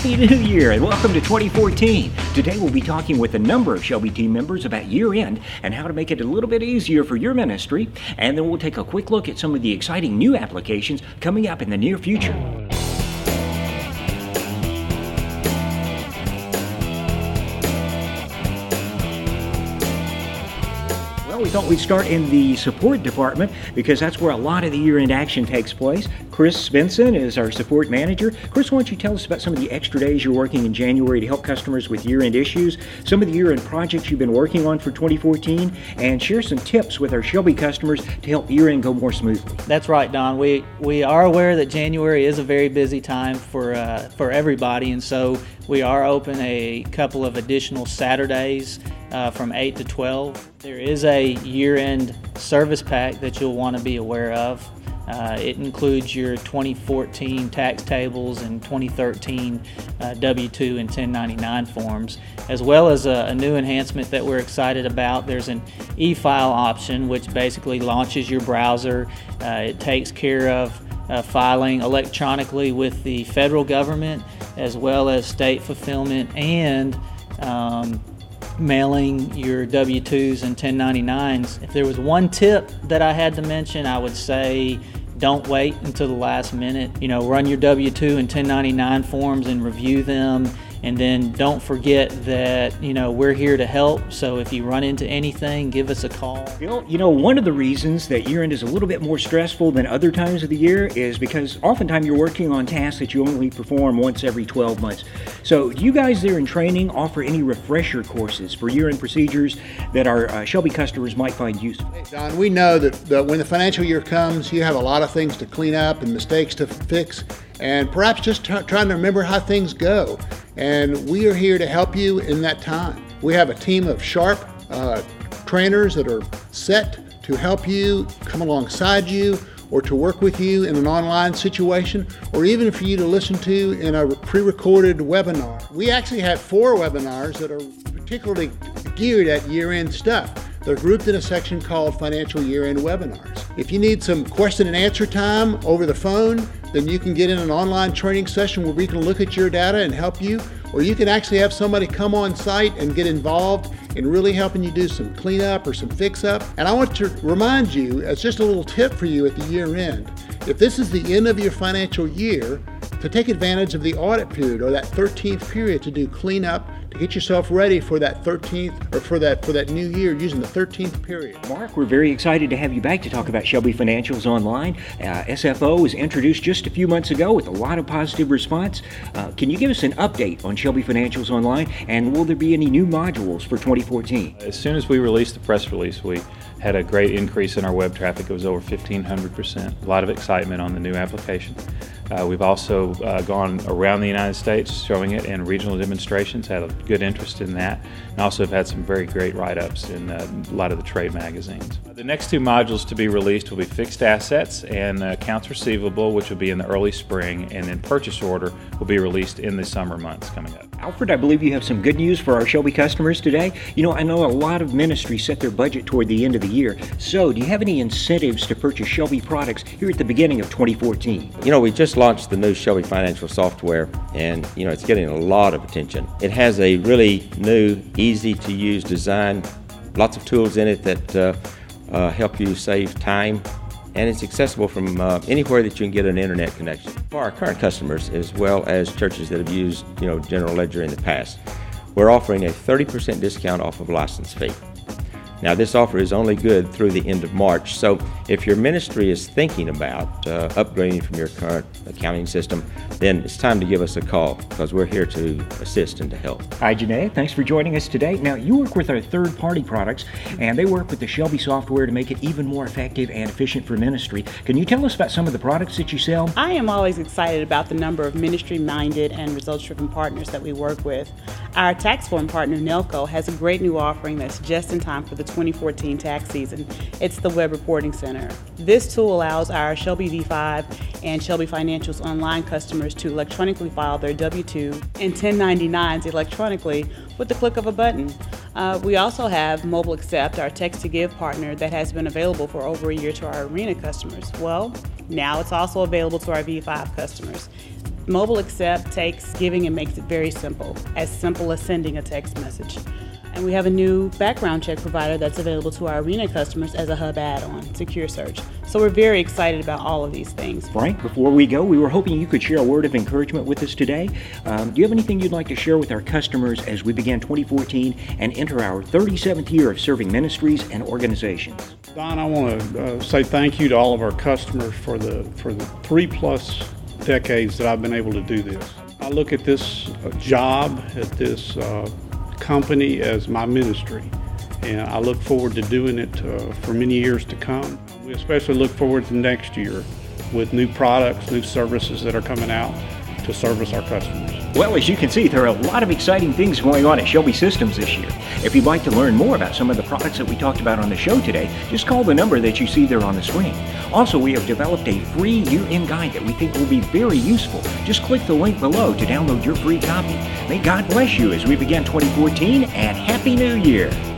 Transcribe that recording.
Happy New Year and welcome to 2014. Today we'll be talking with a number of Shelby team members about year end and how to make it a little bit easier for your ministry. And then we'll take a quick look at some of the exciting new applications coming up in the near future. We thought we'd start in the support department because that's where a lot of the year end action takes place. Chris Svensson is our support manager. Chris, why don't you tell us about some of the extra days you're working in January to help customers with year end issues, some of the year end projects you've been working on for 2014, and share some tips with our Shelby customers to help year end go more smoothly. That's right, Don. We, we are aware that January is a very busy time for, uh, for everybody, and so we are open a couple of additional Saturdays uh, from 8 to 12. There is a year end service pack that you'll want to be aware of. Uh, it includes your 2014 tax tables and 2013 uh, W 2 and 1099 forms, as well as a, a, new enhancement that we're excited about. There's an e file option, which basically launches your browser. Uh, it takes care of uh, filing electronically with the federal government, as well as state fulfillment and um, mailing your W 2s and 1099s. If there was one tip that I had to mention, I would say don't wait until the last minute. You know, run your W 2 and 1099 forms and review them and then don't forget that, you know, we're here to help. So if you run into anything, give us a call. You know, you know one of the reasons that year end is a little bit more stressful than other times of the year is because oftentimes you're working on tasks that you only perform once every 12 months. So do you guys there in training offer any refresher courses for year end procedures that our uh, Shelby customers might find useful? Hey, Don, we know that, that when the financial year comes, you have a lot of things to clean up and mistakes to fix and perhaps just t- trying to remember how things go. And we are here to help you in that time. We have a team of sharp uh, trainers that are set to help you, come alongside you, or to work with you in an online situation, or even for you to listen to in a pre recorded webinar. We actually have four webinars that are particularly geared at year end stuff. They're grouped in a section called Financial Year End Webinars. If you need some question and answer time over the phone, then you can get in an online training session where we can look at your data and help you, or you can actually have somebody come on site and get involved in really helping you do some cleanup or some fix up. And I want to remind you, as just a little tip for you at the year end, if this is the end of your financial year, to take advantage of the audit period or that 13th period to do cleanup to get yourself ready for that 13th or for that for that new year using the 13th period. Mark, we're very excited to have you back to talk about Shelby Financials Online. Uh, SFO was introduced just a few months ago with a lot of positive response. Uh, can you give us an update on Shelby Financials Online and will there be any new modules for 2014? As soon as we released the press release, we had a great increase in our web traffic. It was over 1,500%. A lot of excitement on the new application. Uh, we've also uh, gone around the United States showing it in regional demonstrations, had a good interest in that, and also have had some very great write ups in uh, a lot of the trade magazines. The next two modules to be released will be fixed assets and accounts receivable, which will be in the early spring, and then purchase order will be released in the summer months coming up. Alfred, I believe you have some good news for our Shelby customers today. You know, I know a lot of ministries set their budget toward the end of the year. So, do you have any incentives to purchase Shelby products here at the beginning of 2014? You know, we just launched the new Shelby Financial software, and, you know, it's getting a lot of attention. It has a really new, easy to use design, lots of tools in it that uh, uh, help you save time and it's accessible from uh, anywhere that you can get an internet connection. For our current customers, as well as churches that have used, you know, General Ledger in the past, we're offering a 30% discount off of license fee. Now, this offer is only good through the end of March, so if your ministry is thinking about uh, upgrading from your current accounting system, then it's time to give us a call because we're here to assist and to help. Hi, Janae. Thanks for joining us today. Now, you work with our third party products, and they work with the Shelby software to make it even more effective and efficient for ministry. Can you tell us about some of the products that you sell? I am always excited about the number of ministry minded and results driven partners that we work with. Our tax form partner, Nelco, has a great new offering that's just in time for the 2014 tax season. It's the Web Reporting Center. This tool allows our Shelby V5 and Shelby Financials online customers to electronically file their W 2 and 1099s electronically with the click of a button. Uh, we also have Mobile Accept, our text to give partner that has been available for over a year to our arena customers. Well, now it's also available to our V5 customers. Mobile Accept takes giving and makes it very simple, as simple as sending a text message. And we have a new background check provider that's available to our Arena customers as a hub add-on, Secure Search. So we're very excited about all of these things. Frank, before we go, we were hoping you could share a word of encouragement with us today. Um, do you have anything you'd like to share with our customers as we begin 2014 and enter our 37th year of serving ministries and organizations? Don, I want to uh, say thank you to all of our customers for the for the three plus decades that I've been able to do this. I look at this uh, job, at this uh, company as my ministry, and I look forward to doing it uh, for many years to come. We especially look forward to next year with new products, new services that are coming out to service our customers. Well, as you can see, there are a lot of exciting things going on at Shelby Systems this year. If you'd like to learn more about some of the products that we talked about on the show today, just call the number that you see there on the screen. Also, we have developed a free year-end guide that we think will be very useful. Just click the link below to download your free copy. May God bless you as we begin 2014, and Happy New Year!